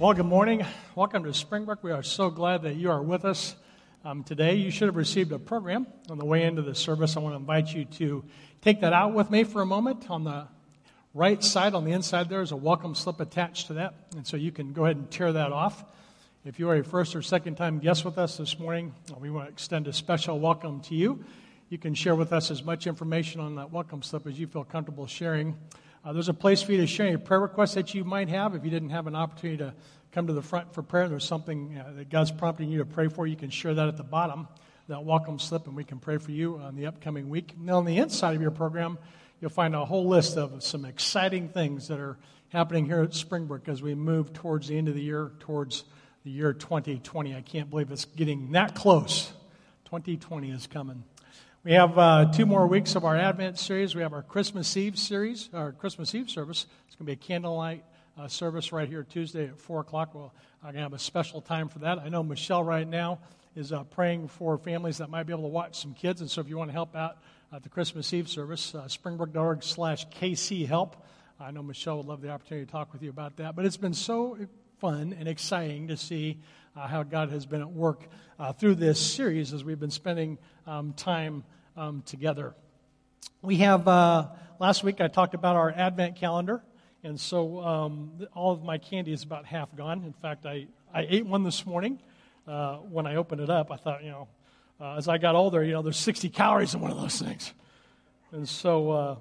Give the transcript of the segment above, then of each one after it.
Well, good morning. Welcome to Springbrook. We are so glad that you are with us um, today. You should have received a program on the way into the service. I want to invite you to take that out with me for a moment. On the right side, on the inside, there is a welcome slip attached to that. And so you can go ahead and tear that off. If you are a first or second time guest with us this morning, we want to extend a special welcome to you. You can share with us as much information on that welcome slip as you feel comfortable sharing. Uh, there's a place for you to share any prayer requests that you might have. If you didn't have an opportunity to come to the front for prayer, there's something uh, that God's prompting you to pray for. You can share that at the bottom, that welcome slip, and we can pray for you on the upcoming week. Now, on the inside of your program, you'll find a whole list of some exciting things that are happening here at Springbrook as we move towards the end of the year, towards the year 2020. I can't believe it's getting that close. 2020 is coming. We have uh, two more weeks of our Advent series. We have our Christmas Eve series, our Christmas Eve service. It's going to be a candlelight uh, service right here Tuesday at 4 o'clock. Well, I'm going to have a special time for that. I know Michelle right now is uh, praying for families that might be able to watch some kids. And so if you want to help out at the Christmas Eve service, uh, springbrook.org slash KC help. I know Michelle would love the opportunity to talk with you about that. But it's been so fun and exciting to see uh, how God has been at work uh, through this series as we've been spending um, time um, together. We have, uh, last week I talked about our Advent calendar, and so um, all of my candy is about half gone. In fact, I, I ate one this morning. Uh, when I opened it up, I thought, you know, uh, as I got older, you know, there's 60 calories in one of those things. And so uh,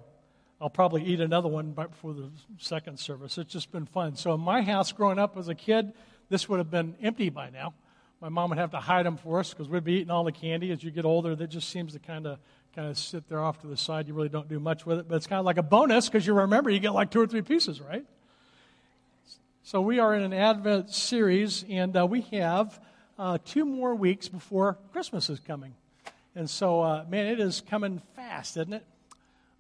I'll probably eat another one right before the second service. It's just been fun. So in my house growing up as a kid, this would have been empty by now. My mom would have to hide them for us because we'd be eating all the candy. As you get older, that just seems to kind of kind of sit there off to the side. You really don't do much with it, but it's kind of like a bonus because you remember you get like two or three pieces, right? So we are in an Advent series, and uh, we have uh, two more weeks before Christmas is coming. And so, uh, man, it is coming fast, isn't it?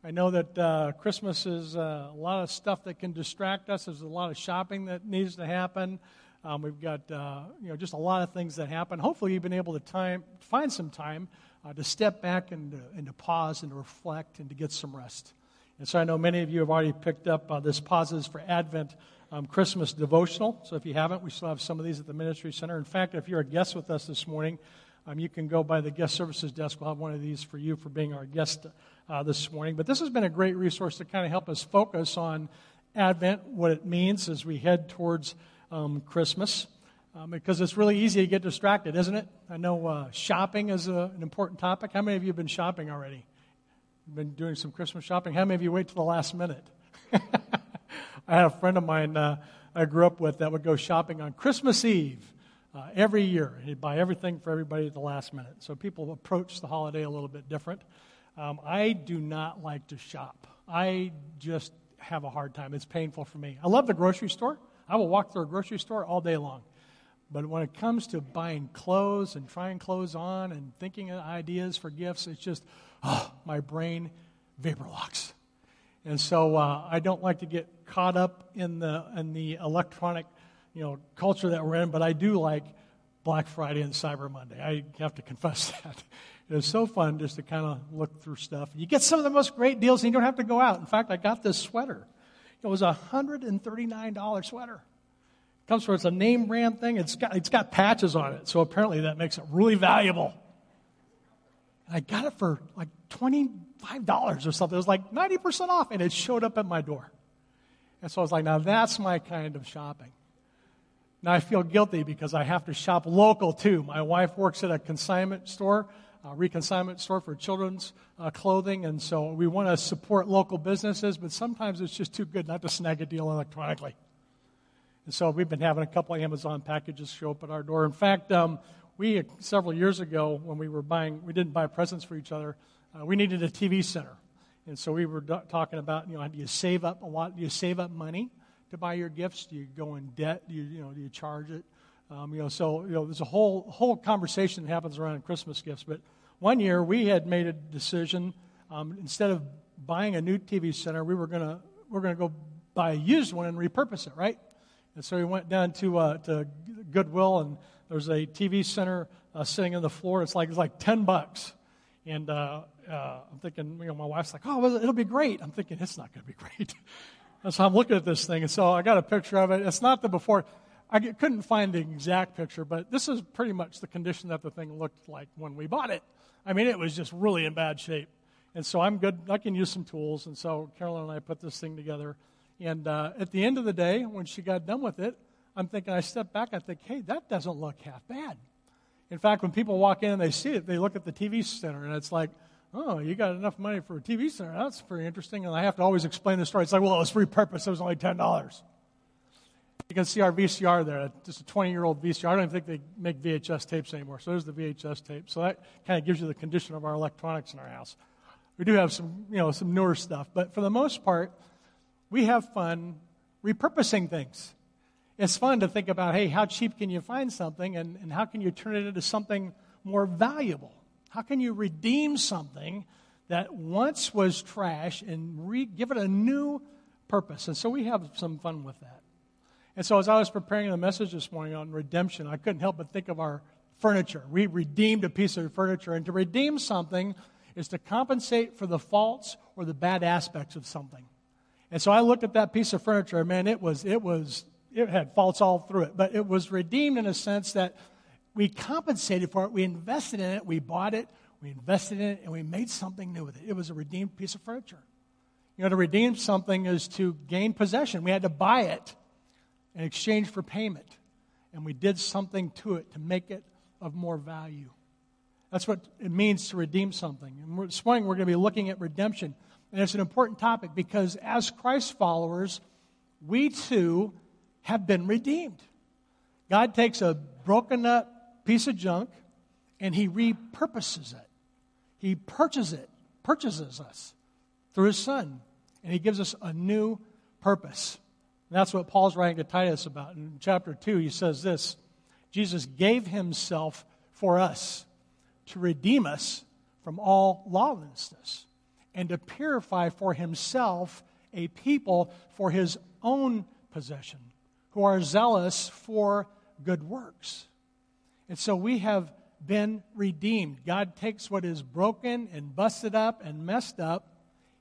I know that uh, Christmas is uh, a lot of stuff that can distract us. There's a lot of shopping that needs to happen. Um, we've got uh, you know just a lot of things that happen. Hopefully, you've been able to time, find some time uh, to step back and and to pause and to reflect and to get some rest. And so I know many of you have already picked up uh, this Pauses for Advent um, Christmas devotional. So if you haven't, we still have some of these at the Ministry Center. In fact, if you're a guest with us this morning, um, you can go by the guest services desk. We'll have one of these for you for being our guest uh, this morning. But this has been a great resource to kind of help us focus on Advent, what it means as we head towards um, Christmas. Um, because it's really easy to get distracted, isn't it? I know uh, shopping is a, an important topic. How many of you have been shopping already? Been doing some Christmas shopping? How many of you wait till the last minute? I had a friend of mine uh, I grew up with that would go shopping on Christmas Eve uh, every year. He'd buy everything for everybody at the last minute. So people approach the holiday a little bit different. Um, I do not like to shop. I just have a hard time. It's painful for me. I love the grocery store. I will walk through a grocery store all day long. But when it comes to buying clothes and trying clothes on and thinking of ideas for gifts, it's just, oh, my brain vapor locks. And so uh, I don't like to get caught up in the, in the electronic you know, culture that we're in, but I do like Black Friday and Cyber Monday. I have to confess that. It was so fun just to kind of look through stuff. You get some of the most great deals and you don't have to go out. In fact, I got this sweater. It was a $139 sweater. It comes from, it's a name brand thing. It's got, it's got patches on it. So apparently that makes it really valuable. And I got it for like $25 or something. It was like 90% off and it showed up at my door. And so I was like, now that's my kind of shopping. Now I feel guilty because I have to shop local too. My wife works at a consignment store uh, reconsignment store for children's uh, clothing, and so we want to support local businesses, but sometimes it's just too good not to snag a deal electronically. And so we've been having a couple of Amazon packages show up at our door. In fact, um, we several years ago when we were buying, we didn't buy presents for each other. Uh, we needed a TV center, and so we were do- talking about, you know, do you save up a lot? Do you save up money to buy your gifts? Do you go in debt? Do you, you know, do you charge it? Um, you know, so you know, there's a whole whole conversation that happens around Christmas gifts. But one year we had made a decision um, instead of buying a new TV center, we were gonna we're gonna go buy a used one and repurpose it, right? And so we went down to uh, to Goodwill and there's a TV center uh, sitting on the floor. It's like it's like ten bucks, and uh, uh I'm thinking, you know, my wife's like, oh, it'll be great. I'm thinking it's not going to be great. and so I'm looking at this thing, and so I got a picture of it. It's not the before I couldn't find the exact picture, but this is pretty much the condition that the thing looked like when we bought it. I mean, it was just really in bad shape. And so I'm good. I can use some tools. And so Carolyn and I put this thing together. And uh, at the end of the day, when she got done with it, I'm thinking, I step back, I think, hey, that doesn't look half bad. In fact, when people walk in and they see it, they look at the TV center, and it's like, oh, you got enough money for a TV center. That's pretty interesting. And I have to always explain the story. It's like, well, it was repurposed. It was only $10. You can see our VCR there, just a 20 year old VCR. I don't even think they make VHS tapes anymore. So there's the VHS tape. So that kind of gives you the condition of our electronics in our house. We do have some, you know, some newer stuff. But for the most part, we have fun repurposing things. It's fun to think about, hey, how cheap can you find something and, and how can you turn it into something more valuable? How can you redeem something that once was trash and re- give it a new purpose? And so we have some fun with that. And so as I was preparing the message this morning on redemption, I couldn't help but think of our furniture. We redeemed a piece of furniture. And to redeem something is to compensate for the faults or the bad aspects of something. And so I looked at that piece of furniture, man, it was, it was, it had faults all through it, but it was redeemed in a sense that we compensated for it, we invested in it, we bought it, we invested in it, and we made something new with it. It was a redeemed piece of furniture. You know, to redeem something is to gain possession. We had to buy it in exchange for payment. And we did something to it to make it of more value. That's what it means to redeem something. And this morning we're going to be looking at redemption. And it's an important topic because as Christ followers, we too have been redeemed. God takes a broken up piece of junk and he repurposes it. He purchases it, purchases us through his son, and he gives us a new purpose. And that's what Paul's writing to Titus about. In chapter 2, he says this Jesus gave himself for us to redeem us from all lawlessness and to purify for himself a people for his own possession who are zealous for good works. And so we have been redeemed. God takes what is broken and busted up and messed up,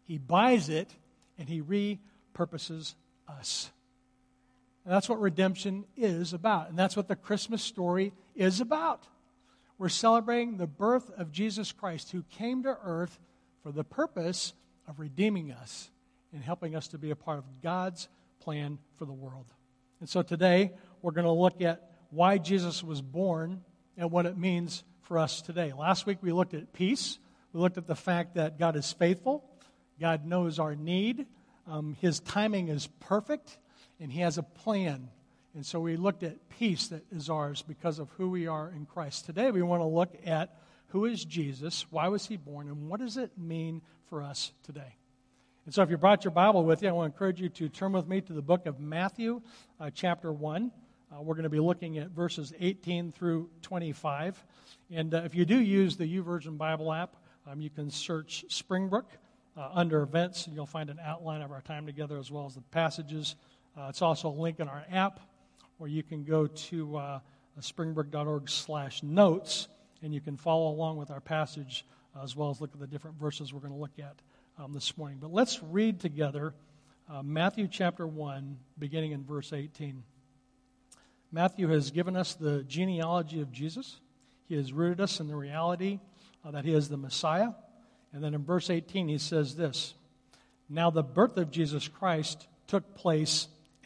He buys it, and He repurposes us. And that's what redemption is about. And that's what the Christmas story is about. We're celebrating the birth of Jesus Christ, who came to earth for the purpose of redeeming us and helping us to be a part of God's plan for the world. And so today, we're going to look at why Jesus was born and what it means for us today. Last week we looked at peace. We looked at the fact that God is faithful, God knows our need, um, His timing is perfect, and He has a plan. And so we looked at peace that is ours because of who we are in Christ. Today we want to look at who is Jesus, why was He born, and what does it mean for us today. And so if you brought your Bible with you, I want to encourage you to turn with me to the book of Matthew, uh, chapter 1. Uh, we're going to be looking at verses 18 through 25. And uh, if you do use the YouVersion Bible app, um, you can search Springbrook uh, under events, and you'll find an outline of our time together as well as the passages. Uh, it's also a link in our app where you can go to uh, springbrook.org slash notes, and you can follow along with our passage uh, as well as look at the different verses we're going to look at um, this morning. But let's read together Matthew chapter 1, beginning in verse 18. Matthew has given us the genealogy of Jesus. He has rooted us in the reality uh, that he is the Messiah. And then in verse 18, he says this Now the birth of Jesus Christ took place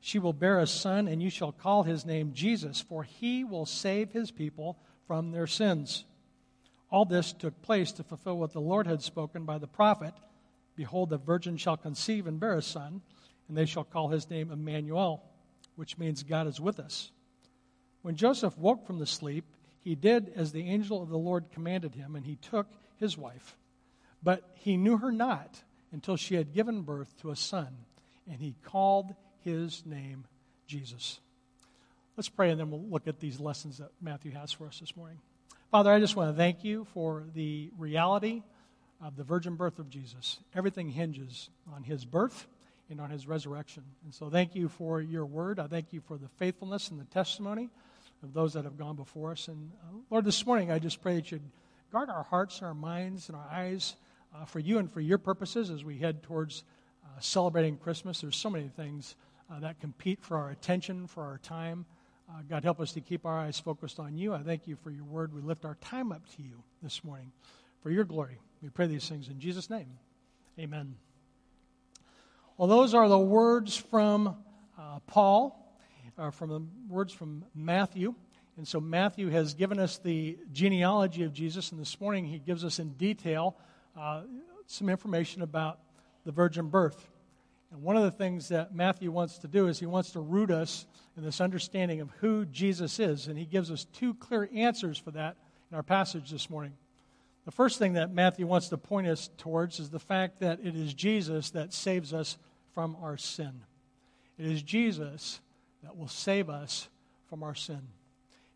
She will bear a son, and you shall call his name Jesus, for he will save his people from their sins. All this took place to fulfill what the Lord had spoken by the prophet Behold, the virgin shall conceive and bear a son, and they shall call his name Emmanuel which means God is with us. When Joseph woke from the sleep, he did as the angel of the Lord commanded him, and he took his wife. But he knew her not until she had given birth to a son, and he called his name Jesus. Let's pray and then we'll look at these lessons that Matthew has for us this morning. Father, I just want to thank you for the reality of the virgin birth of Jesus. Everything hinges on his birth and on his resurrection. And so thank you for your word. I thank you for the faithfulness and the testimony of those that have gone before us. And uh, Lord, this morning I just pray that you'd guard our hearts and our minds and our eyes uh, for you and for your purposes as we head towards uh, celebrating Christmas. There's so many things that compete for our attention, for our time. Uh, God, help us to keep our eyes focused on you. I thank you for your word. We lift our time up to you this morning for your glory. We pray these things in Jesus' name. Amen. Well, those are the words from uh, Paul, uh, from the words from Matthew. And so Matthew has given us the genealogy of Jesus, and this morning he gives us in detail uh, some information about the virgin birth. And one of the things that Matthew wants to do is he wants to root us in this understanding of who Jesus is. And he gives us two clear answers for that in our passage this morning. The first thing that Matthew wants to point us towards is the fact that it is Jesus that saves us from our sin. It is Jesus that will save us from our sin.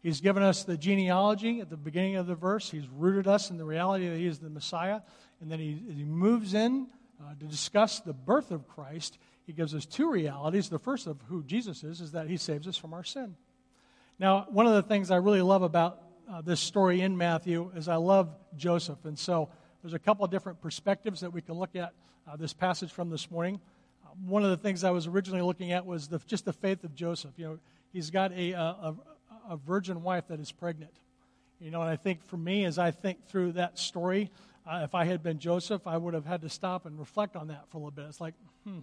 He's given us the genealogy at the beginning of the verse. He's rooted us in the reality that He is the Messiah. And then He, he moves in uh, to discuss the birth of Christ, he gives us two realities. The first of who Jesus is is that he saves us from our sin. Now, one of the things I really love about uh, this story in Matthew is I love Joseph. And so there's a couple of different perspectives that we can look at uh, this passage from this morning. Uh, one of the things I was originally looking at was the, just the faith of Joseph. You know, he's got a, a, a virgin wife that is pregnant. You know, and I think for me, as I think through that story, if I had been Joseph, I would have had to stop and reflect on that for a little bit. It's like, hmm,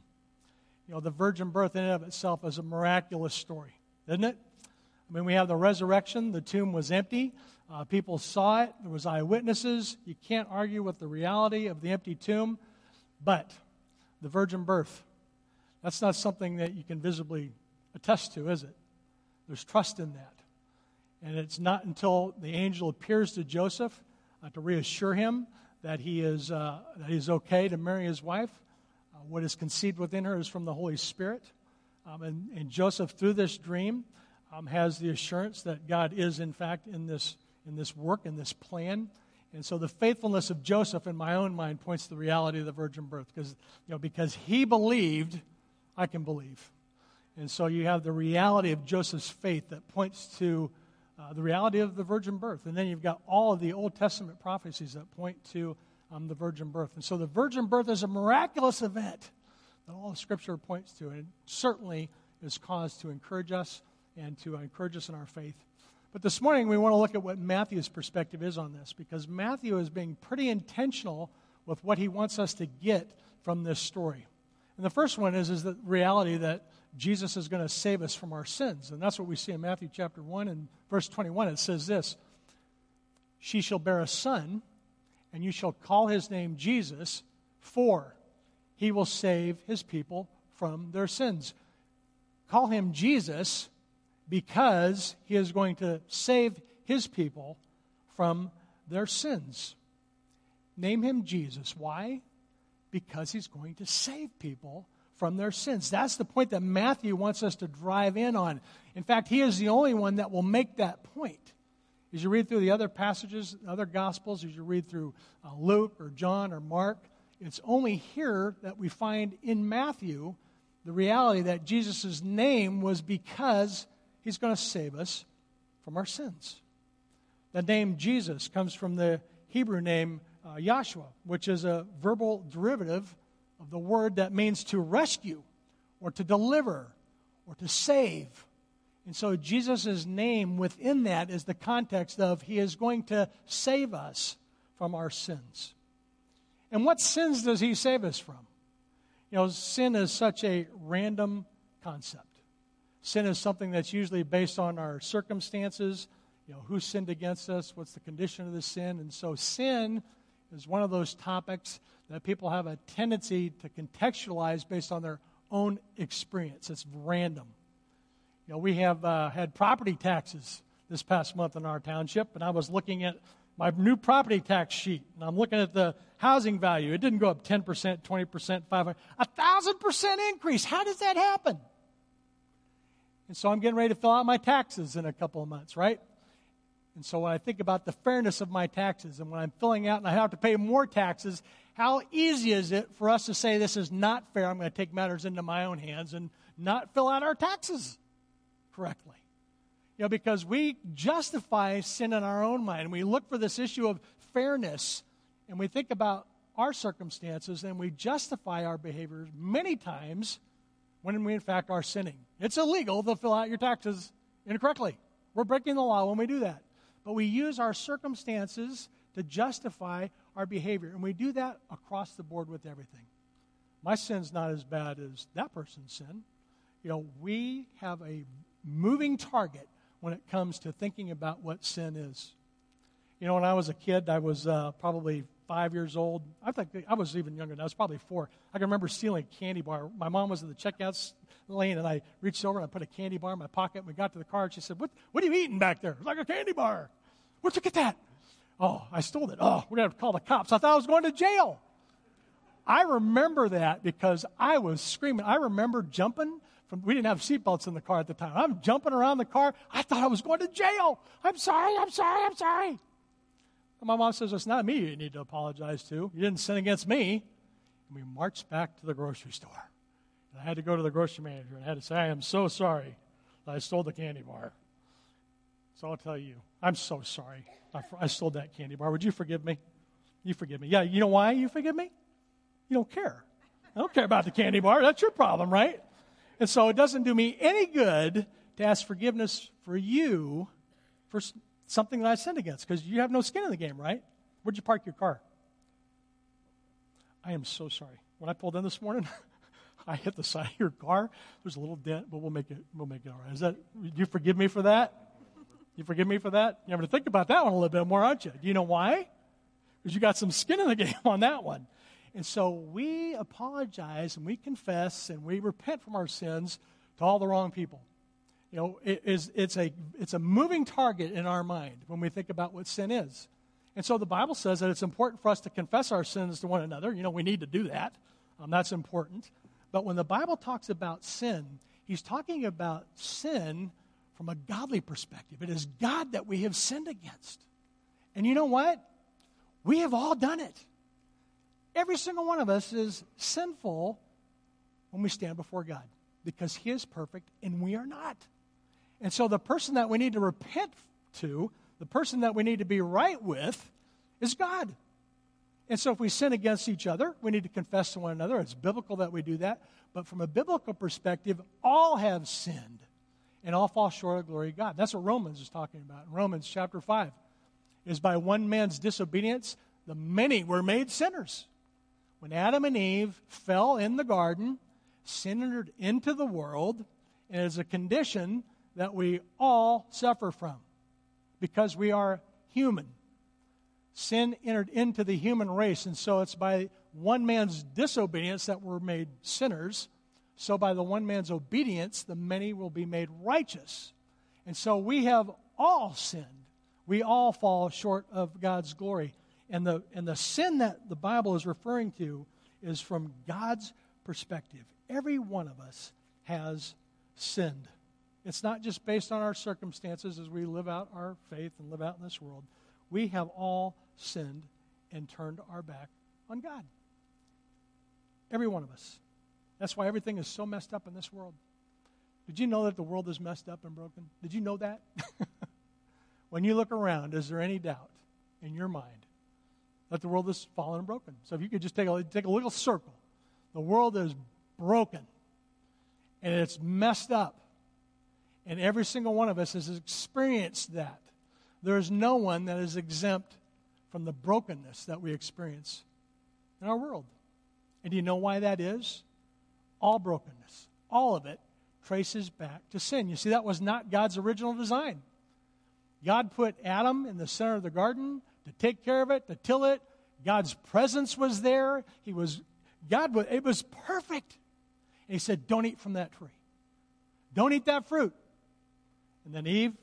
you know, the virgin birth in and of itself is a miraculous story, isn't it? I mean, we have the resurrection. The tomb was empty. Uh, people saw it. There was eyewitnesses. You can't argue with the reality of the empty tomb. But the virgin birth, that's not something that you can visibly attest to, is it? There's trust in that. And it's not until the angel appears to Joseph uh, to reassure him that he is, uh, that he is okay to marry his wife. Uh, what is conceived within her is from the Holy Spirit. Um, and, and, Joseph, through this dream, um, has the assurance that God is, in fact, in this, in this work, in this plan. And so the faithfulness of Joseph, in my own mind, points to the reality of the virgin birth. Because, you know, because he believed, I can believe. And so you have the reality of Joseph's faith that points to uh, the reality of the virgin birth. And then you've got all of the Old Testament prophecies that point to um, the virgin birth. And so the virgin birth is a miraculous event that all of Scripture points to. And it certainly is cause to encourage us and to encourage us in our faith. But this morning we want to look at what Matthew's perspective is on this because Matthew is being pretty intentional with what he wants us to get from this story. And the first one is, is the reality that Jesus is going to save us from our sins. And that's what we see in Matthew chapter 1 and verse 21. It says this She shall bear a son, and you shall call his name Jesus, for he will save his people from their sins. Call him Jesus because he is going to save his people from their sins. Name him Jesus. Why? Because he's going to save people from their sins. That's the point that Matthew wants us to drive in on. In fact, he is the only one that will make that point. As you read through the other passages, other gospels, as you read through uh, Luke or John or Mark, it's only here that we find in Matthew the reality that Jesus' name was because he's going to save us from our sins. The name Jesus comes from the Hebrew name uh, Yahshua, which is a verbal derivative of the word that means to rescue or to deliver or to save. And so Jesus' name within that is the context of He is going to save us from our sins. And what sins does He save us from? You know, sin is such a random concept. Sin is something that's usually based on our circumstances, you know, who sinned against us, what's the condition of the sin. And so sin is one of those topics that people have a tendency to contextualize based on their own experience. It's random. You know, we have uh, had property taxes this past month in our township, and I was looking at my new property tax sheet, and I'm looking at the housing value. It didn't go up 10%, 20%, 500 a thousand percent increase. How does that happen? And so I'm getting ready to fill out my taxes in a couple of months, right? And so when I think about the fairness of my taxes and when I'm filling out and I have to pay more taxes, how easy is it for us to say this is not fair? I'm going to take matters into my own hands and not fill out our taxes correctly. You know, because we justify sin in our own mind. We look for this issue of fairness and we think about our circumstances and we justify our behaviors many times when we in fact are sinning. It's illegal to fill out your taxes incorrectly. We're breaking the law when we do that. But we use our circumstances to justify our behavior. And we do that across the board with everything. My sin's not as bad as that person's sin. You know, we have a moving target when it comes to thinking about what sin is. You know, when I was a kid, I was uh, probably five years old. I think I was even younger than I was probably four. I can remember stealing a candy bar. My mom was in the checkout lane, and I reached over and I put a candy bar in my pocket. And we got to the car, and she said, "What? What are you eating back there?" It's like a candy bar. Where'd you get that? Oh, I stole it. Oh, we're going to call the cops. I thought I was going to jail. I remember that because I was screaming. I remember jumping from, we didn't have seatbelts in the car at the time. I'm jumping around the car. I thought I was going to jail. I'm sorry, I'm sorry, I'm sorry. And my mom says, It's not me you need to apologize to. You didn't sin against me. And we marched back to the grocery store. And I had to go to the grocery manager and I had to say, I am so sorry that I stole the candy bar. So I'll tell you, I'm so sorry. I, I stole that candy bar. Would you forgive me? You forgive me. Yeah, you know why you forgive me? You don't care. I don't care about the candy bar. That's your problem, right? And so it doesn't do me any good to ask forgiveness for you for something that I sinned against because you have no skin in the game, right? Where'd you park your car? I am so sorry. When I pulled in this morning, I hit the side of your car. There's a little dent, but we'll make it. We'll make it all right. Is that? You forgive me for that? You forgive me for that? You have to think about that one a little bit more, aren't you? Do you know why? Because you got some skin in the game on that one. And so we apologize and we confess and we repent from our sins to all the wrong people. You know, it is, it's, a, it's a moving target in our mind when we think about what sin is. And so the Bible says that it's important for us to confess our sins to one another. You know, we need to do that. Um, that's important. But when the Bible talks about sin, he's talking about sin from a godly perspective. It is God that we have sinned against. And you know what? We have all done it. Every single one of us is sinful when we stand before God because He is perfect and we are not. And so the person that we need to repent to, the person that we need to be right with, is God. And so if we sin against each other, we need to confess to one another. It's biblical that we do that. But from a biblical perspective, all have sinned and all fall short of the glory of God. That's what Romans is talking about. In Romans chapter 5 is by one man's disobedience, the many were made sinners. When Adam and Eve fell in the garden, sin entered into the world, and is a condition that we all suffer from because we are human. Sin entered into the human race, and so it's by one man's disobedience that we're made sinners so by the one man's obedience, the many will be made righteous. And so we have all sinned. We all fall short of God's glory. And the, and the sin that the Bible is referring to is from God's perspective. Every one of us has sinned. It's not just based on our circumstances as we live out our faith and live out in this world. We have all sinned and turned our back on God. Every one of us. That's why everything is so messed up in this world. Did you know that the world is messed up and broken? Did you know that? when you look around, is there any doubt in your mind that the world is fallen and broken? So if you could just take a, take a little circle, the world is broken and it's messed up. And every single one of us has experienced that. There is no one that is exempt from the brokenness that we experience in our world. And do you know why that is? all brokenness, all of it traces back to sin. You see, that was not God's original design. God put Adam in the center of the garden to take care of it, to till it. God's presence was there. He was God it was perfect. And he said, Don't eat from that tree. Don't eat that fruit. And then Eve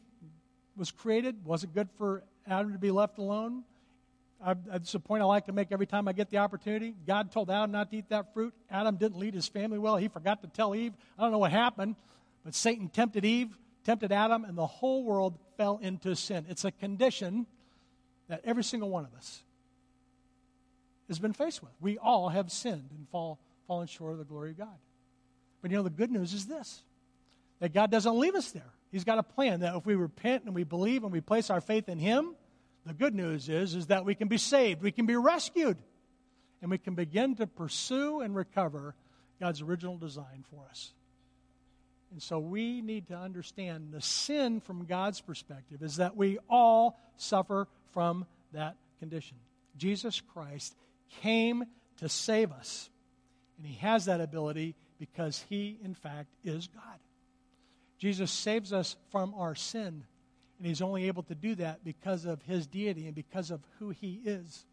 was created. Was it good for Adam to be left alone? I, that's a point I like to make every time I get the opportunity. God told Adam not to eat that fruit. Adam didn't lead his family well. He forgot to tell Eve. I don't know what happened, But Satan tempted Eve, tempted Adam, and the whole world fell into sin. It's a condition that every single one of us has been faced with. We all have sinned and fall, fallen short of the glory of God. But you know, the good news is this that God doesn't leave us there. He's got a plan that if we repent and we believe and we place our faith in Him, the good news is, is that we can be saved, we can be rescued, and we can begin to pursue and recover God's original design for us. And so we need to understand the sin from God's perspective is that we all suffer from that condition. Jesus Christ came to save us, and He has that ability because He, in fact, is God. Jesus saves us from our sin, and He's only able to do that because of His deity and because of who He is.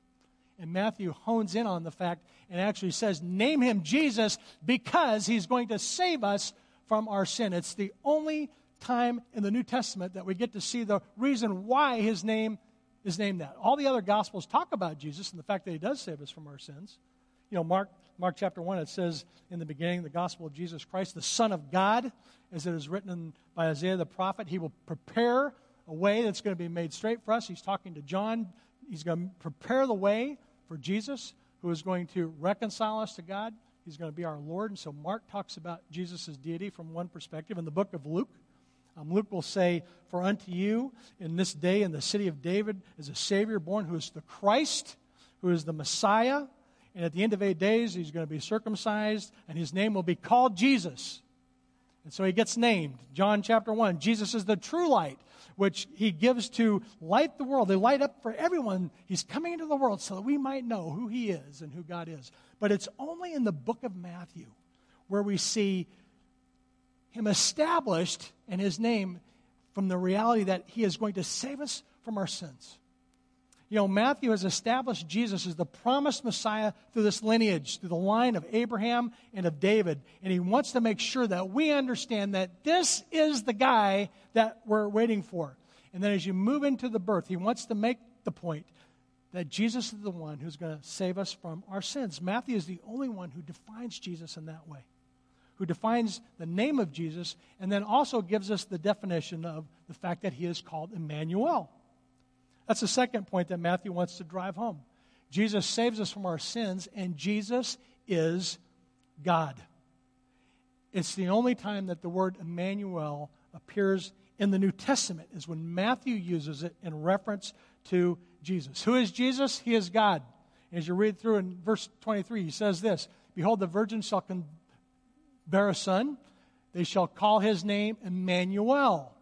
And Matthew hones in on the fact and actually says, Name Him Jesus because He's going to save us from our sin. It's the only time in the New Testament that we get to see the reason why His name is named that. All the other Gospels talk about Jesus and the fact that He does save us from our sins. You know, Mark, Mark chapter 1, it says in the beginning, the gospel of Jesus Christ, the Son of God, as it is written by Isaiah the prophet. He will prepare a way that's going to be made straight for us. He's talking to John. He's going to prepare the way for Jesus, who is going to reconcile us to God. He's going to be our Lord. And so Mark talks about Jesus' deity from one perspective. In the book of Luke, um, Luke will say, For unto you in this day in the city of David is a Savior born who is the Christ, who is the Messiah. And at the end of eight days, he's going to be circumcised, and his name will be called Jesus. And so he gets named. John chapter 1. Jesus is the true light, which he gives to light the world. They light up for everyone. He's coming into the world so that we might know who he is and who God is. But it's only in the book of Matthew where we see him established and his name from the reality that he is going to save us from our sins. You know, Matthew has established Jesus as the promised Messiah through this lineage, through the line of Abraham and of David. And he wants to make sure that we understand that this is the guy that we're waiting for. And then as you move into the birth, he wants to make the point that Jesus is the one who's going to save us from our sins. Matthew is the only one who defines Jesus in that way, who defines the name of Jesus, and then also gives us the definition of the fact that he is called Emmanuel. That's the second point that Matthew wants to drive home. Jesus saves us from our sins, and Jesus is God. It's the only time that the word Emmanuel appears in the New Testament, is when Matthew uses it in reference to Jesus. Who is Jesus? He is God. As you read through in verse 23, he says this Behold, the virgin shall con- bear a son. They shall call his name Emmanuel.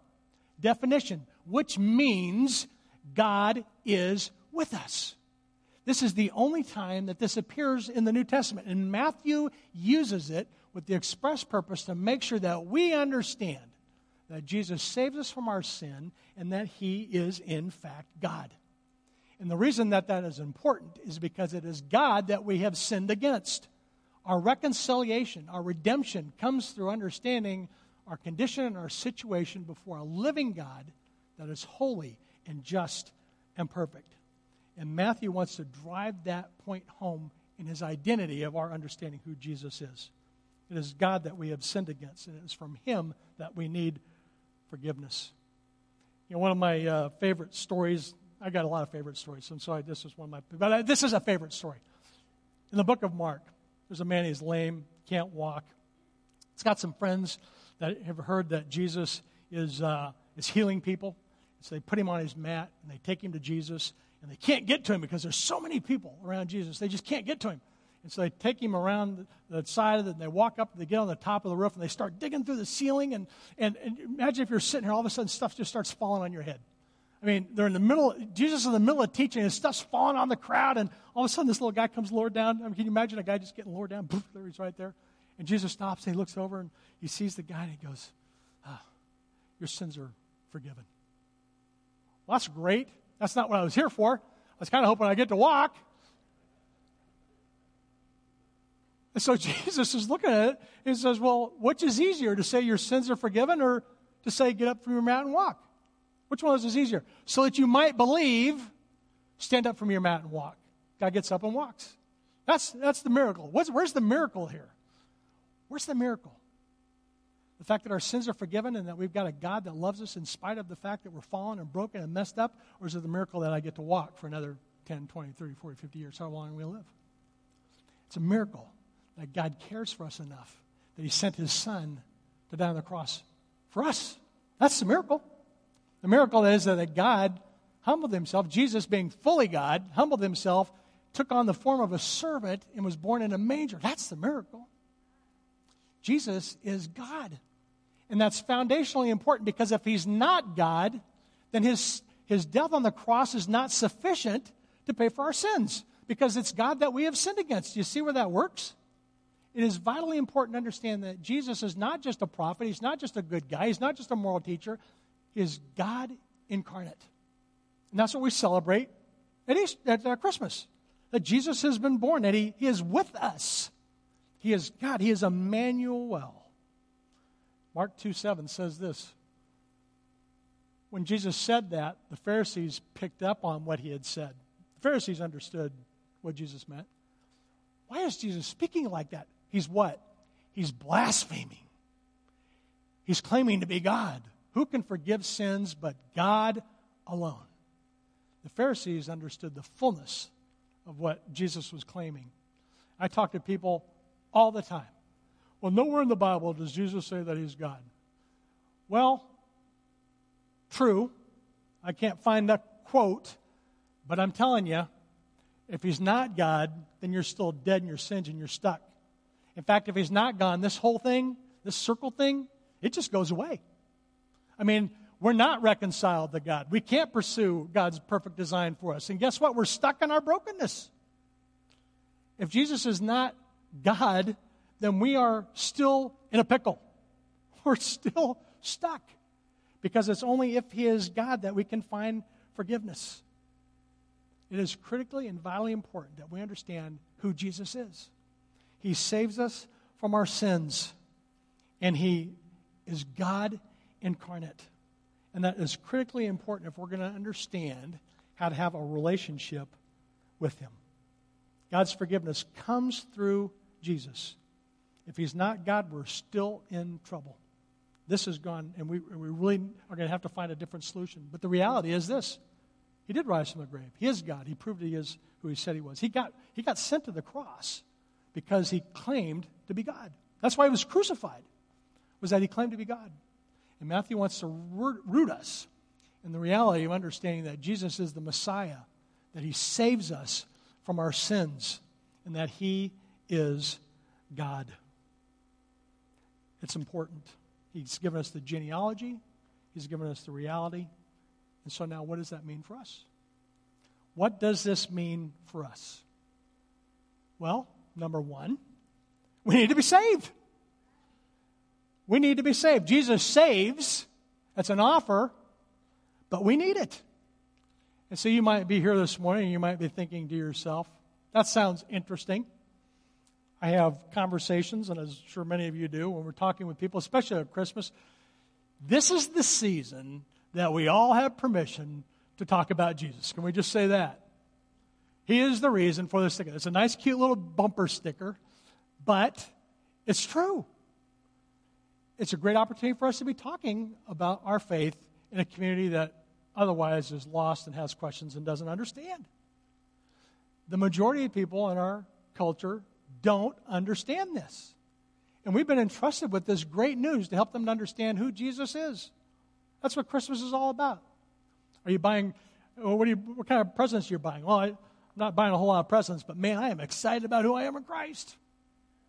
Definition, which means God is with us. This is the only time that this appears in the New Testament. And Matthew uses it with the express purpose to make sure that we understand that Jesus saves us from our sin and that he is, in fact, God. And the reason that that is important is because it is God that we have sinned against. Our reconciliation, our redemption comes through understanding our condition and our situation before a living God that is holy and just and perfect. And Matthew wants to drive that point home in his identity of our understanding who Jesus is. It is God that we have sinned against, and it is from him that we need forgiveness. You know, one of my uh, favorite stories, I got a lot of favorite stories, and so I, this is one of my, but I, this is a favorite story. In the book of Mark, there's a man, he's lame, can't walk. He's got some friends that have heard that Jesus is, uh, is healing people. So they put him on his mat and they take him to Jesus, and they can't get to him because there's so many people around Jesus. They just can't get to him. And so they take him around the side of it, and they walk up, and they get on the top of the roof, and they start digging through the ceiling. And, and, and imagine if you're sitting here, all of a sudden stuff just starts falling on your head. I mean, they're in the middle, Jesus is in the middle of teaching, and stuff's falling on the crowd, and all of a sudden this little guy comes lowered down. I mean, can you imagine a guy just getting lowered down? There he's right there. And Jesus stops, and he looks over, and he sees the guy, and he goes, ah, Your sins are forgiven. Well, that's great. That's not what I was here for. I was kind of hoping I get to walk. And so Jesus is looking at it and says, Well, which is easier, to say your sins are forgiven or to say get up from your mat and walk? Which one is easier? So that you might believe, stand up from your mat and walk. Guy gets up and walks. That's, that's the miracle. What's, where's the miracle here? Where's the miracle? The fact that our sins are forgiven and that we've got a God that loves us in spite of the fact that we're fallen and broken and messed up? Or is it the miracle that I get to walk for another 10, 20, 30, 40, 50 years, how long we live? It's a miracle that God cares for us enough that He sent His Son to die on the cross for us. That's the miracle. The miracle is that God humbled Himself, Jesus being fully God, humbled Himself, took on the form of a servant, and was born in a manger. That's the miracle. Jesus is God. And that's foundationally important because if He's not God, then His, his death on the cross is not sufficient to pay for our sins because it's God that we have sinned against. You see where that works? It is vitally important to understand that Jesus is not just a prophet, he's not just a good guy, he's not just a moral teacher, he is God incarnate. And that's what we celebrate at, Easter, at uh, Christmas that Jesus has been born, that he, he is with us. He is God, He is Emmanuel. Mark 2 7 says this. When Jesus said that, the Pharisees picked up on what he had said. The Pharisees understood what Jesus meant. Why is Jesus speaking like that? He's what? He's blaspheming. He's claiming to be God. Who can forgive sins but God alone? The Pharisees understood the fullness of what Jesus was claiming. I talk to people all the time. Well, nowhere in the Bible does Jesus say that he's God. Well, true. I can't find that quote, but I'm telling you, if he's not God, then you're still dead in your sins and you're stuck. In fact, if he's not gone, this whole thing, this circle thing, it just goes away. I mean, we're not reconciled to God. We can't pursue God's perfect design for us. And guess what? We're stuck in our brokenness. If Jesus is not God, then we are still in a pickle. We're still stuck. Because it's only if He is God that we can find forgiveness. It is critically and vitally important that we understand who Jesus is. He saves us from our sins, and He is God incarnate. And that is critically important if we're going to understand how to have a relationship with Him. God's forgiveness comes through Jesus. If He's not God, we're still in trouble. This is gone, and we, we really are going to have to find a different solution. But the reality is this He did rise from the grave. He is God. He proved He is who He said He was. He got, he got sent to the cross because he claimed to be God. That's why he was crucified, was that he claimed to be God. And Matthew wants to root us in the reality of understanding that Jesus is the Messiah, that he saves us from our sins, and that he is God. It's important. He's given us the genealogy, he's given us the reality. And so now, what does that mean for us? What does this mean for us? Well, number one, we need to be saved. We need to be saved. Jesus saves. That's an offer, but we need it. And so you might be here this morning and you might be thinking to yourself, that sounds interesting. I have conversations, and as sure many of you do, when we're talking with people, especially at Christmas. This is the season that we all have permission to talk about Jesus. Can we just say that? He is the reason for this sticker. It's a nice, cute little bumper sticker, but it's true. It's a great opportunity for us to be talking about our faith in a community that otherwise is lost and has questions and doesn't understand. The majority of people in our culture don't understand this. And we've been entrusted with this great news to help them to understand who Jesus is. That's what Christmas is all about. Are you buying, what, you, what kind of presents are you buying? Well, I, I'm not buying a whole lot of presents, but man, I am excited about who I am in Christ.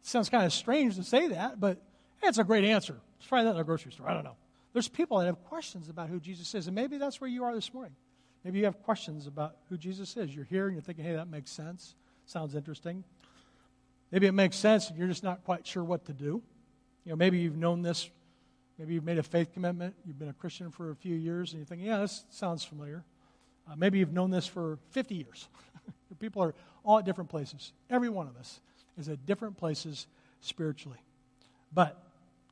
It sounds kind of strange to say that, but hey, it's a great answer. Let's try that in a grocery store. I don't know. There's people that have questions about who Jesus is, and maybe that's where you are this morning. Maybe you have questions about who Jesus is. You're here and you're thinking, hey, that makes sense. Sounds interesting. Maybe it makes sense and you're just not quite sure what to do. You know, maybe you've known this. Maybe you've made a faith commitment. You've been a Christian for a few years and you're thinking, yeah, this sounds familiar. Uh, maybe you've known this for 50 years. People are all at different places. Every one of us is at different places spiritually. But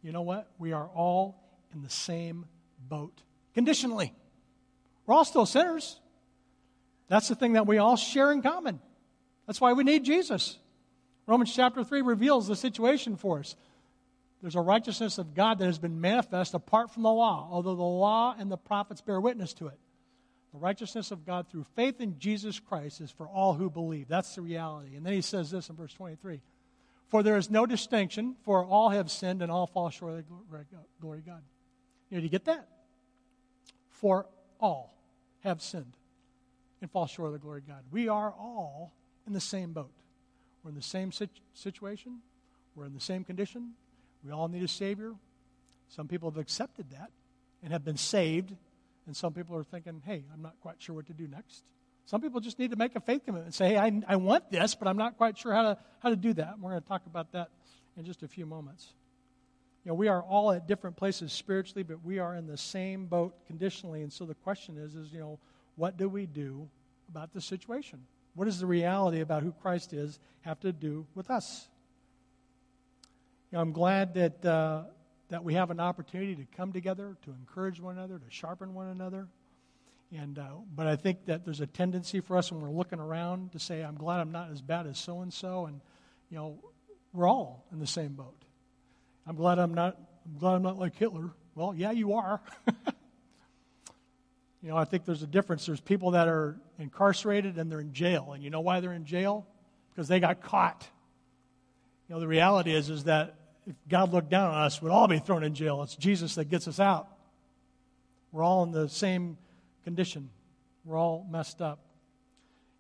you know what? We are all in the same boat conditionally. We're all still sinners. That's the thing that we all share in common. That's why we need Jesus. Romans chapter 3 reveals the situation for us. There's a righteousness of God that has been manifest apart from the law, although the law and the prophets bear witness to it. The righteousness of God through faith in Jesus Christ is for all who believe. That's the reality. And then he says this in verse 23 For there is no distinction, for all have sinned and all fall short of the glory of God. You know, do you get that? For all have sinned and fall short of the glory of God. We are all in the same boat. We're in the same situation. We're in the same condition. We all need a Savior. Some people have accepted that and have been saved and some people are thinking, hey, I'm not quite sure what to do next. Some people just need to make a faith commitment and say, hey, I, I want this, but I'm not quite sure how to, how to do that. And we're going to talk about that in just a few moments. You know, we are all at different places spiritually, but we are in the same boat conditionally. And so the question is, is, you know, what do we do about the situation? What does the reality about who Christ is have to do with us? You know, I'm glad that uh, that we have an opportunity to come together, to encourage one another, to sharpen one another. And, uh, but I think that there's a tendency for us when we're looking around to say, I'm glad I'm not as bad as so and so. And, you know, we're all in the same boat. I'm glad I'm not, I'm glad I'm not like Hitler. Well, yeah, you are. you know, I think there's a difference. There's people that are incarcerated and they're in jail. And you know why they're in jail? Because they got caught. You know, the reality is, is that if God looked down on us, we'd all be thrown in jail. It's Jesus that gets us out. We're all in the same condition. We're all messed up.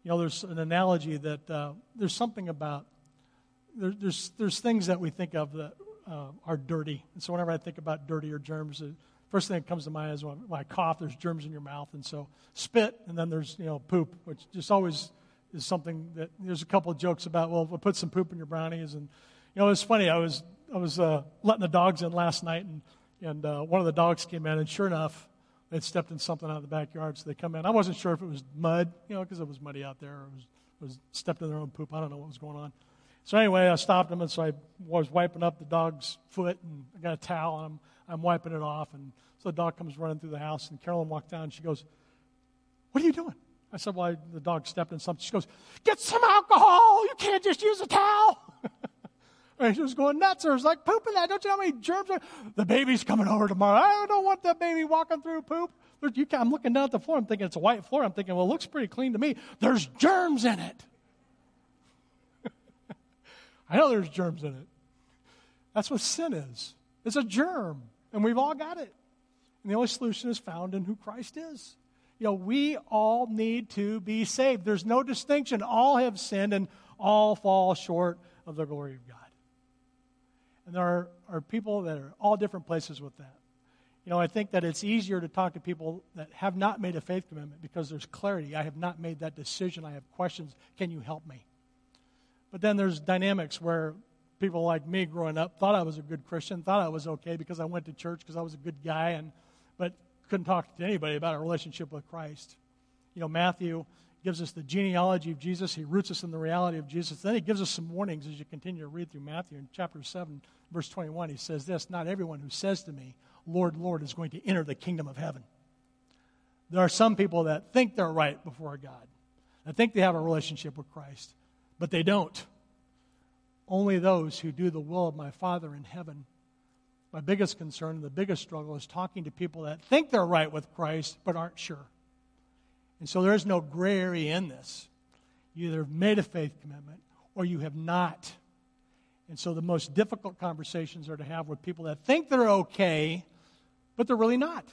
You know, there's an analogy that uh, there's something about there, there's there's things that we think of that uh, are dirty. And so whenever I think about dirty or germs, first thing that comes to mind is when, when I cough, there's germs in your mouth, and so spit, and then there's you know poop, which just always is something that there's a couple of jokes about. Well, we'll put some poop in your brownies, and you know it's funny. I was I was uh, letting the dogs in last night, and, and uh, one of the dogs came in, and sure enough, they'd stepped in something out of the backyard, so they come in. I wasn't sure if it was mud, you know, because it was muddy out there, or it was, was stepped in their own poop. I don't know what was going on. So anyway, I stopped them, and so I was wiping up the dog's foot, and I got a towel, and I'm, I'm wiping it off. And so the dog comes running through the house, and Carolyn walked down, and she goes, What are you doing? I said, Well, I, the dog stepped in something. She goes, Get some alcohol. You can't just use a towel. And she was going nuts. There was like poop in that. Don't you know how many germs are? The baby's coming over tomorrow. I don't want that baby walking through poop. You I'm looking down at the floor. I'm thinking it's a white floor. I'm thinking, well, it looks pretty clean to me. There's germs in it. I know there's germs in it. That's what sin is. It's a germ, and we've all got it. And the only solution is found in who Christ is. You know, we all need to be saved. There's no distinction. All have sinned and all fall short of the glory of God. And there are, are people that are all different places with that. You know, I think that it's easier to talk to people that have not made a faith commitment because there's clarity. I have not made that decision. I have questions. Can you help me? But then there's dynamics where people like me growing up thought I was a good Christian, thought I was okay because I went to church because I was a good guy, and but couldn't talk to anybody about a relationship with Christ. You know, Matthew gives us the genealogy of Jesus. He roots us in the reality of Jesus. Then he gives us some warnings as you continue to read through Matthew. In chapter 7, verse 21, he says this Not everyone who says to me, Lord, Lord, is going to enter the kingdom of heaven. There are some people that think they're right before God, that think they have a relationship with Christ, but they don't. Only those who do the will of my Father in heaven. My biggest concern and the biggest struggle is talking to people that think they're right with Christ but aren't sure. And so there is no gray area in this. You either have made a faith commitment or you have not. And so the most difficult conversations are to have with people that think they're okay, but they're really not.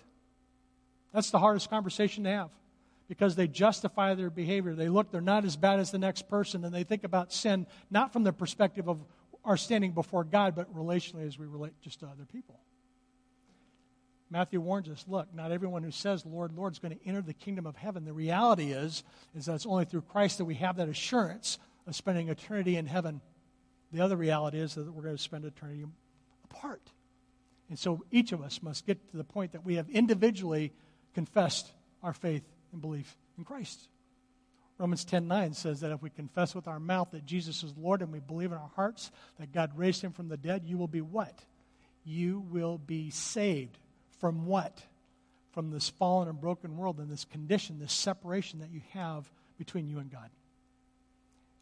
That's the hardest conversation to have because they justify their behavior. They look, they're not as bad as the next person, and they think about sin not from the perspective of our standing before God, but relationally as we relate just to other people. Matthew warns us look, not everyone who says, Lord, Lord, is going to enter the kingdom of heaven. The reality is, is that it's only through Christ that we have that assurance of spending eternity in heaven. The other reality is that we're going to spend eternity apart. And so each of us must get to the point that we have individually confessed our faith and belief in Christ. Romans 10:9 says that if we confess with our mouth that Jesus is Lord and we believe in our hearts that God raised him from the dead, you will be what? You will be saved. From what? From this fallen and broken world and this condition, this separation that you have between you and God.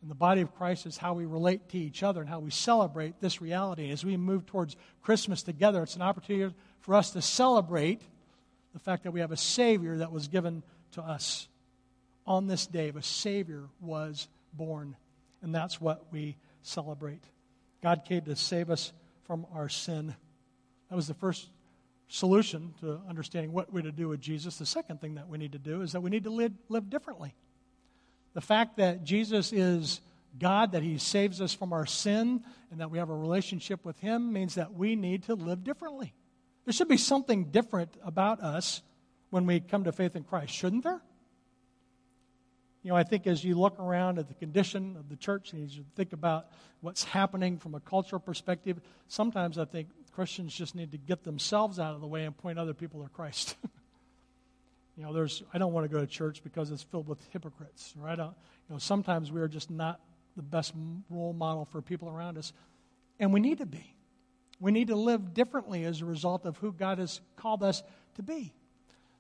And the body of Christ is how we relate to each other and how we celebrate this reality. As we move towards Christmas together, it's an opportunity for us to celebrate the fact that we have a Savior that was given to us. On this day, a Savior was born. And that's what we celebrate. God came to save us from our sin. That was the first solution to understanding what we're to do with Jesus. The second thing that we need to do is that we need to live, live differently. The fact that Jesus is God, that He saves us from our sin, and that we have a relationship with Him means that we need to live differently. There should be something different about us when we come to faith in Christ, shouldn't there? You know, I think as you look around at the condition of the church and you think about what's happening from a cultural perspective, sometimes I think Christians just need to get themselves out of the way and point other people to Christ. you know, there's I don't want to go to church because it's filled with hypocrites, right? Uh, you know, sometimes we are just not the best role model for people around us, and we need to be. We need to live differently as a result of who God has called us to be.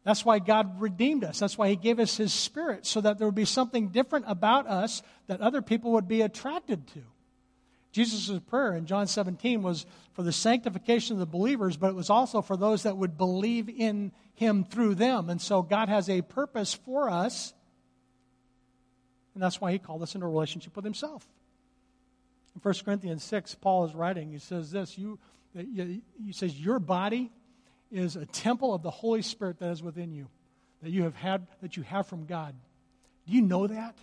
That's why God redeemed us. That's why He gave us His Spirit, so that there would be something different about us that other people would be attracted to. Jesus' prayer in John 17 was for the sanctification of the believers, but it was also for those that would believe in him through them. And so God has a purpose for us, and that's why he called us into a relationship with himself. In 1 Corinthians 6, Paul is writing, he says this, you, he says, Your body is a temple of the Holy Spirit that is within you, that you have had, that you have from God. Do you know that?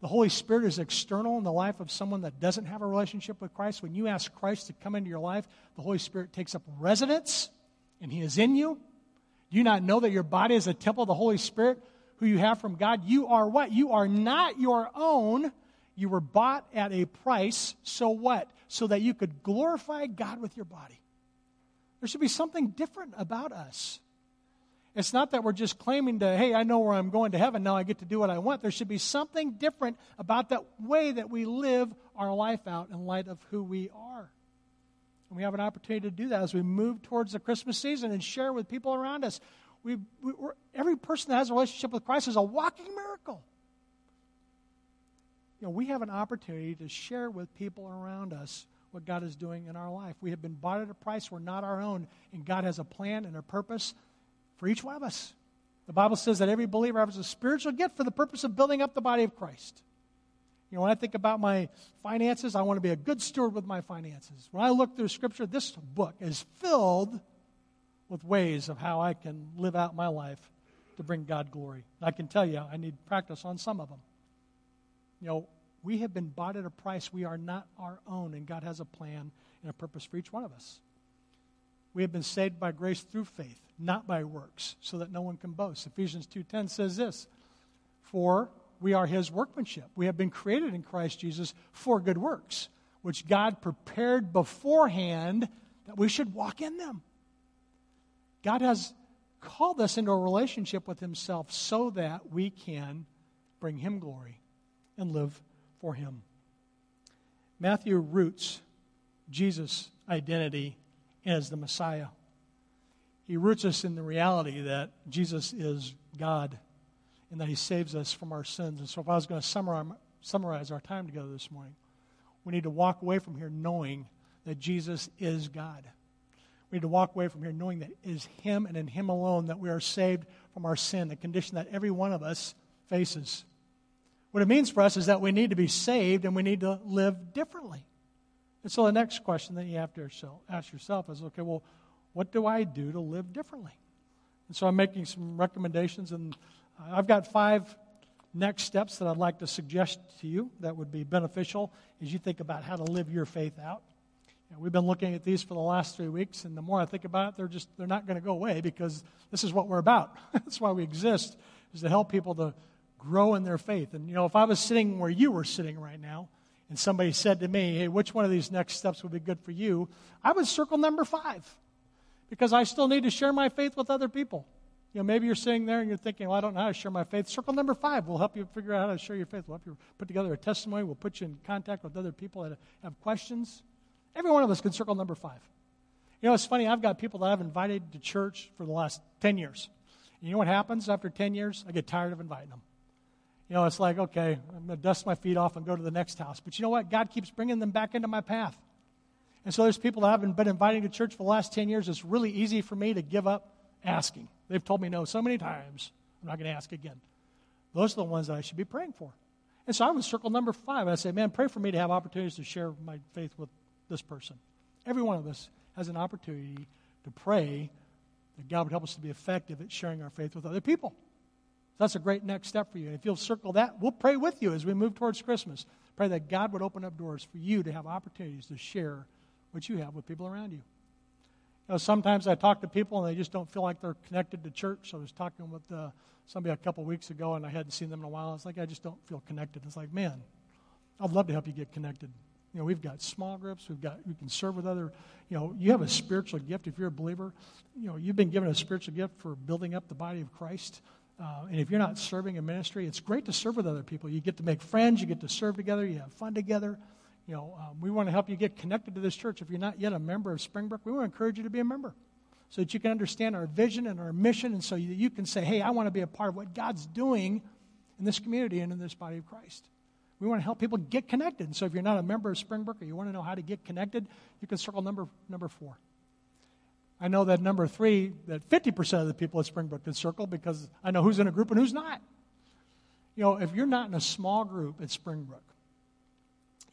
The Holy Spirit is external in the life of someone that doesn't have a relationship with Christ. When you ask Christ to come into your life, the Holy Spirit takes up residence and He is in you. Do you not know that your body is a temple of the Holy Spirit who you have from God? You are what? You are not your own. You were bought at a price. So what? So that you could glorify God with your body. There should be something different about us. It's not that we're just claiming to, hey, I know where I'm going to heaven, now I get to do what I want. There should be something different about that way that we live our life out in light of who we are. And we have an opportunity to do that as we move towards the Christmas season and share with people around us. We, we every person that has a relationship with Christ is a walking miracle. You know, we have an opportunity to share with people around us what God is doing in our life. We have been bought at a price we're not our own, and God has a plan and a purpose for each one of us. The Bible says that every believer has a spiritual gift for the purpose of building up the body of Christ. You know, when I think about my finances, I want to be a good steward with my finances. When I look through Scripture, this book is filled with ways of how I can live out my life to bring God glory. I can tell you, I need practice on some of them. You know, we have been bought at a price. We are not our own, and God has a plan and a purpose for each one of us. We have been saved by grace through faith, not by works, so that no one can boast. Ephesians 2:10 says this, "For we are his workmanship. We have been created in Christ Jesus for good works, which God prepared beforehand that we should walk in them." God has called us into a relationship with himself so that we can bring him glory and live for him. Matthew roots Jesus' identity as the Messiah. He roots us in the reality that Jesus is God and that He saves us from our sins. And so, if I was going to summarize, our time together this morning, we need to walk away from here knowing that Jesus is God. We need to walk away from here knowing that it is Him and in Him alone that we are saved from our sin, a condition that every one of us faces. What it means for us is that we need to be saved and we need to live differently. And so the next question that you have to ask yourself is okay, well, what do I do to live differently? And so I'm making some recommendations, and I've got five next steps that I'd like to suggest to you that would be beneficial as you think about how to live your faith out. Know, we've been looking at these for the last three weeks, and the more I think about it, they're just they're not going to go away because this is what we're about. That's why we exist, is to help people to grow in their faith. And you know, if I was sitting where you were sitting right now, and somebody said to me, hey, which one of these next steps would be good for you? I would circle number five because I still need to share my faith with other people. You know, maybe you're sitting there and you're thinking, well, I don't know how to share my faith. Circle number five will help you figure out how to share your faith. We'll help you put together a testimony. We'll put you in contact with other people that have questions. Every one of us can circle number five. You know, it's funny. I've got people that I've invited to church for the last 10 years. And you know what happens after 10 years? I get tired of inviting them. You know, it's like, okay, I'm going to dust my feet off and go to the next house. But you know what? God keeps bringing them back into my path. And so there's people that I haven't been inviting to church for the last 10 years. It's really easy for me to give up asking. They've told me no so many times. I'm not going to ask again. Those are the ones that I should be praying for. And so I would circle number five. I say, man, pray for me to have opportunities to share my faith with this person. Every one of us has an opportunity to pray that God would help us to be effective at sharing our faith with other people. That's a great next step for you. And if you'll circle that, we'll pray with you as we move towards Christmas. Pray that God would open up doors for you to have opportunities to share what you have with people around you. You know, sometimes I talk to people and they just don't feel like they're connected to church. So I was talking with uh, somebody a couple weeks ago and I hadn't seen them in a while. It's like I just don't feel connected. It's like, man, I'd love to help you get connected. You know, we've got small groups. We've got we can serve with other. You know, you have a spiritual gift if you're a believer. You know, you've been given a spiritual gift for building up the body of Christ. Uh, and if you're not serving in ministry, it's great to serve with other people. You get to make friends. You get to serve together. You have fun together. You know, um, we want to help you get connected to this church. If you're not yet a member of Springbrook, we want to encourage you to be a member so that you can understand our vision and our mission and so that you can say, hey, I want to be a part of what God's doing in this community and in this body of Christ. We want to help people get connected. And so if you're not a member of Springbrook or you want to know how to get connected, you can circle number, number four. I know that number three, that 50% of the people at Springbrook can circle because I know who's in a group and who's not. You know, if you're not in a small group at Springbrook,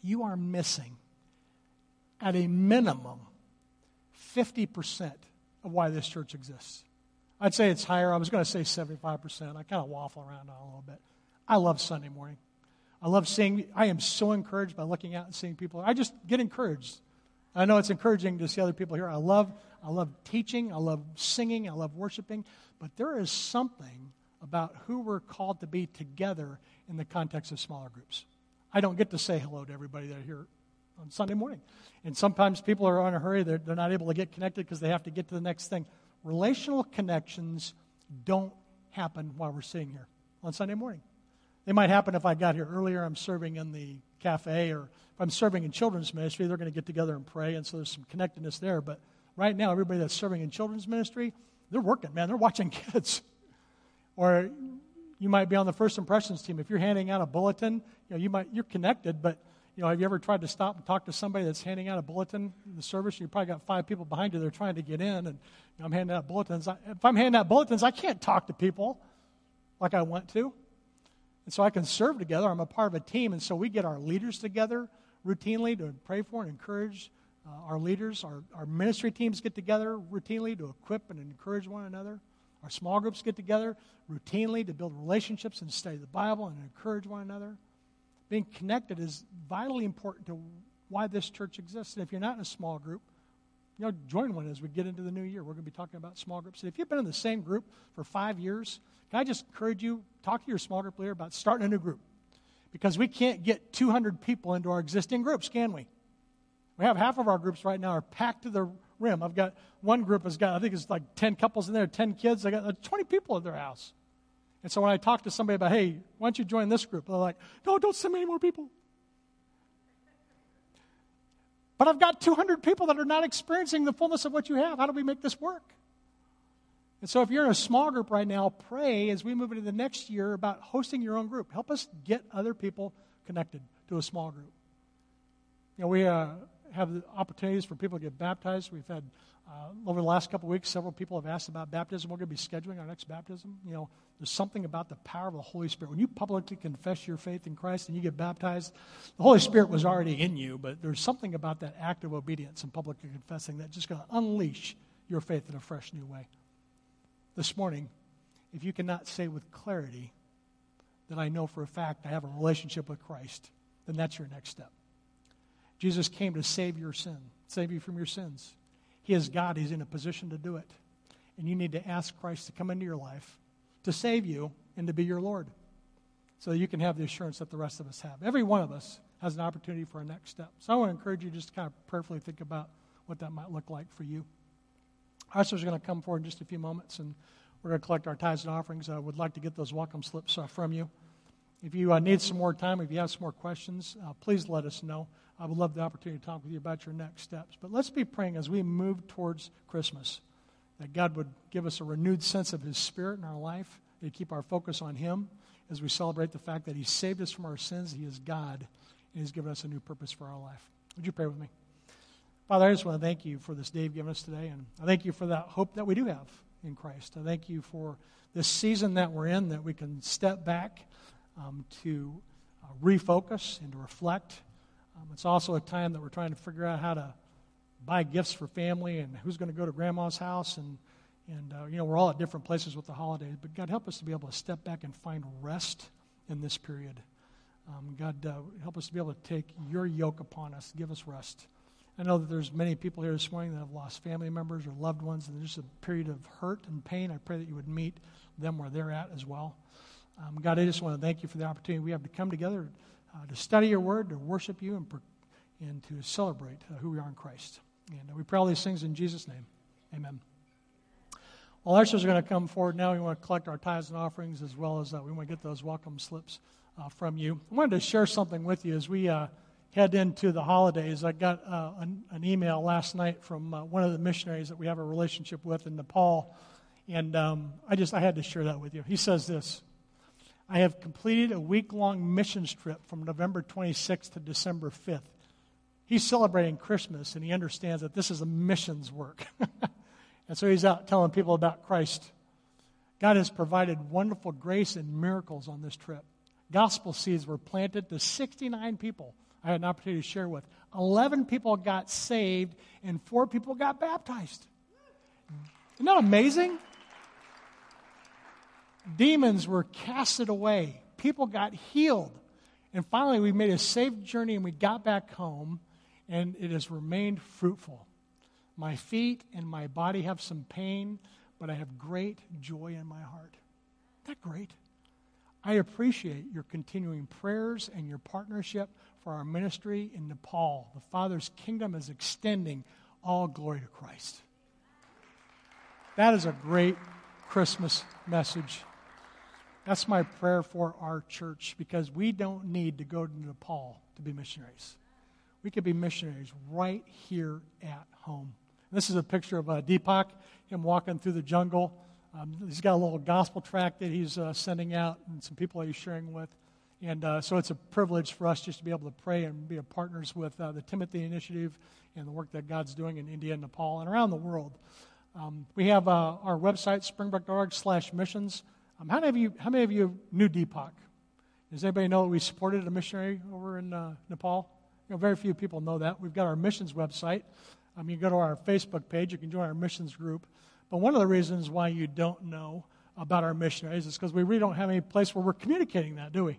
you are missing, at a minimum, 50% of why this church exists. I'd say it's higher. I was going to say 75%. I kind of waffle around on a little bit. I love Sunday morning. I love seeing, I am so encouraged by looking out and seeing people. I just get encouraged. I know it's encouraging to see other people here. I love, I love teaching. I love singing. I love worshiping. But there is something about who we're called to be together in the context of smaller groups. I don't get to say hello to everybody that are here on Sunday morning. And sometimes people are in a hurry, they're, they're not able to get connected because they have to get to the next thing. Relational connections don't happen while we're sitting here on Sunday morning. They might happen if I got here earlier, I'm serving in the cafe, or if I'm serving in children's ministry, they're going to get together and pray, and so there's some connectedness there. But right now, everybody that's serving in children's ministry, they're working, man. They're watching kids. or you might be on the first impressions team. If you're handing out a bulletin, you know, you might you're connected, but you know, have you ever tried to stop and talk to somebody that's handing out a bulletin in the service? You probably got five people behind you. They're trying to get in, and you know, I'm handing out bulletins. I, if I'm handing out bulletins, I can't talk to people like I want to, and so I can serve together. I'm a part of a team, and so we get our leaders together routinely to pray for and encourage uh, our leaders. Our, our ministry teams get together routinely to equip and encourage one another. Our small groups get together routinely to build relationships and study the Bible and encourage one another. Being connected is vitally important to why this church exists. And if you're not in a small group, you know, join one as we get into the new year. We're going to be talking about small groups. And if you've been in the same group for five years, can I just encourage you, talk to your small group leader about starting a new group? Because we can't get 200 people into our existing groups, can we? We have half of our groups right now are packed to the rim. I've got one group has got, I think it's like 10 couples in there, 10 kids. I got uh, 20 people at their house. And so when I talk to somebody about, hey, why don't you join this group? They're like, no, don't send me any more people. But I've got 200 people that are not experiencing the fullness of what you have. How do we make this work? And so if you're in a small group right now, pray as we move into the next year about hosting your own group. Help us get other people connected to a small group. You know, we uh, have the opportunities for people to get baptized. We've had, uh, over the last couple weeks, several people have asked about baptism. We're going to be scheduling our next baptism. You know, there's something about the power of the Holy Spirit. When you publicly confess your faith in Christ and you get baptized, the Holy Spirit was already in you, but there's something about that act of obedience and publicly confessing that's just going to unleash your faith in a fresh new way. This morning, if you cannot say with clarity that I know for a fact I have a relationship with Christ, then that's your next step. Jesus came to save your sin, save you from your sins. He is God, He's in a position to do it. And you need to ask Christ to come into your life, to save you, and to be your Lord. So you can have the assurance that the rest of us have. Every one of us has an opportunity for a next step. So I want to encourage you just to kind of prayerfully think about what that might look like for you. Our ushers are going to come forward in just a few moments, and we're going to collect our tithes and offerings. I would like to get those welcome slips uh, from you. If you uh, need some more time, if you have some more questions, uh, please let us know. I would love the opportunity to talk with you about your next steps. But let's be praying as we move towards Christmas that God would give us a renewed sense of His Spirit in our life, to keep our focus on Him, as we celebrate the fact that He saved us from our sins. He is God, and He's given us a new purpose for our life. Would you pray with me? Father, I just want to thank you for this day you've given us today, and I thank you for that hope that we do have in Christ. I thank you for this season that we're in, that we can step back um, to uh, refocus and to reflect. Um, it's also a time that we're trying to figure out how to buy gifts for family and who's going to go to grandma's house and and uh, you know we're all at different places with the holidays but god help us to be able to step back and find rest in this period. Um, god uh, help us to be able to take your yoke upon us. Give us rest. I know that there's many people here this morning that have lost family members or loved ones and there's just a period of hurt and pain. I pray that you would meet them where they're at as well. Um, god i just want to thank you for the opportunity we have to come together uh, to study your word to worship you and, and to celebrate uh, who we are in christ and we pray all these things in Jesus' name. Amen. Well, our ushers are going to come forward now. We want to collect our tithes and offerings as well as uh, we want to get those welcome slips uh, from you. I wanted to share something with you as we uh, head into the holidays. I got uh, an, an, email last night from uh, one of the missionaries that we have a relationship with in Nepal, and um, I just I had to share that with you. He says this. I have completed a week long missions trip from November 26th to December 5th. He's celebrating Christmas and he understands that this is a missions work. and so he's out telling people about Christ. God has provided wonderful grace and miracles on this trip. Gospel seeds were planted to 69 people I had an opportunity to share with. 11 people got saved and four people got baptized. Isn't that amazing? Demons were casted away. People got healed. And finally, we made a safe journey and we got back home and it has remained fruitful. My feet and my body have some pain, but I have great joy in my heart. Isn't that great? I appreciate your continuing prayers and your partnership for our ministry in Nepal. The Father's kingdom is extending all glory to Christ. That is a great Christmas message. That's my prayer for our church because we don't need to go to Nepal to be missionaries. We could be missionaries right here at home. This is a picture of uh, Deepak, him walking through the jungle. Um, he's got a little gospel tract that he's uh, sending out and some people he's sharing with. And uh, so it's a privilege for us just to be able to pray and be partners with uh, the Timothy Initiative and the work that God's doing in India and Nepal and around the world. Um, we have uh, our website, springbrook.org slash missions. Um, how, many of you, how many of you knew Deepak? Does anybody know that we supported a missionary over in uh, Nepal? You know, very few people know that. We've got our missions website. Um, you go to our Facebook page, you can join our missions group. But one of the reasons why you don't know about our missionaries is because we really don't have any place where we're communicating that, do we?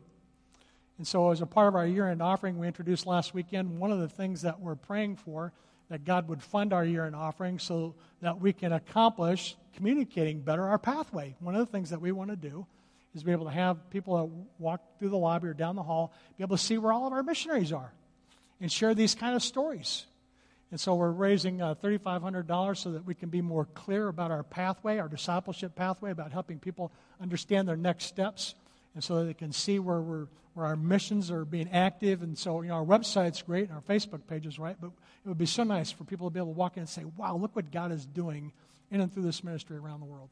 And so, as a part of our year end offering we introduced last weekend, one of the things that we're praying for that God would fund our year end offering so that we can accomplish communicating better our pathway. One of the things that we want to do is be able to have people that walk through the lobby or down the hall be able to see where all of our missionaries are and share these kind of stories. And so we're raising uh, $3,500 so that we can be more clear about our pathway, our discipleship pathway, about helping people understand their next steps, and so that they can see where, we're, where our missions are being active. And so, you know, our website's great, and our Facebook page is right, but it would be so nice for people to be able to walk in and say, wow, look what God is doing in and through this ministry around the world.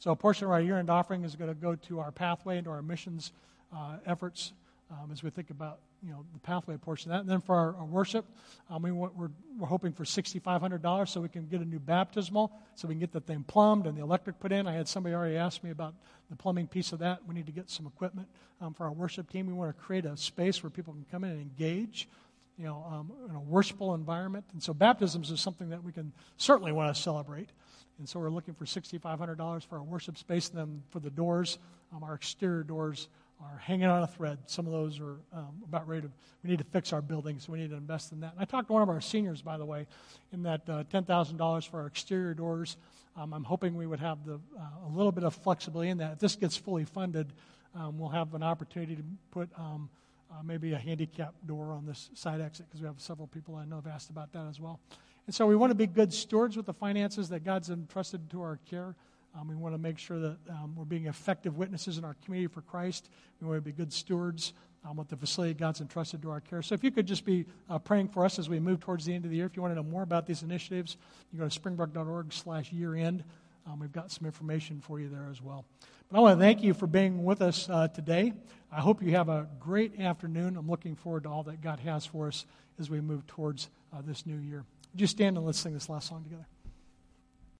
So a portion of our year-end offering is going to go to our pathway and to our missions uh, efforts um, as we think about you know, the pathway portion of that. And then for our, our worship, um, we, we're, we're hoping for $6,500 so we can get a new baptismal, so we can get the thing plumbed and the electric put in. I had somebody already ask me about the plumbing piece of that. We need to get some equipment um, for our worship team. We want to create a space where people can come in and engage, you know, um, in a worshipful environment. And so baptisms is something that we can certainly want to celebrate. And so we're looking for $6,500 for our worship space. And then for the doors, um, our exterior doors, are hanging on a thread. Some of those are um, about ready to, we need to fix our buildings, so we need to invest in that. And I talked to one of our seniors, by the way, in that uh, $10,000 for our exterior doors. Um, I'm hoping we would have the, uh, a little bit of flexibility in that. If this gets fully funded, um, we'll have an opportunity to put um, uh, maybe a handicap door on this side exit because we have several people I know have asked about that as well. And so we want to be good stewards with the finances that God's entrusted to our care. Um, we want to make sure that um, we're being effective witnesses in our community for Christ. We want to be good stewards um, with the facility God's entrusted to our care. So if you could just be uh, praying for us as we move towards the end of the year. If you want to know more about these initiatives, you go to springbrook.org slash year end. Um, we've got some information for you there as well. But I want to thank you for being with us uh, today. I hope you have a great afternoon. I'm looking forward to all that God has for us as we move towards uh, this new year. Would you stand and let's sing this last song together?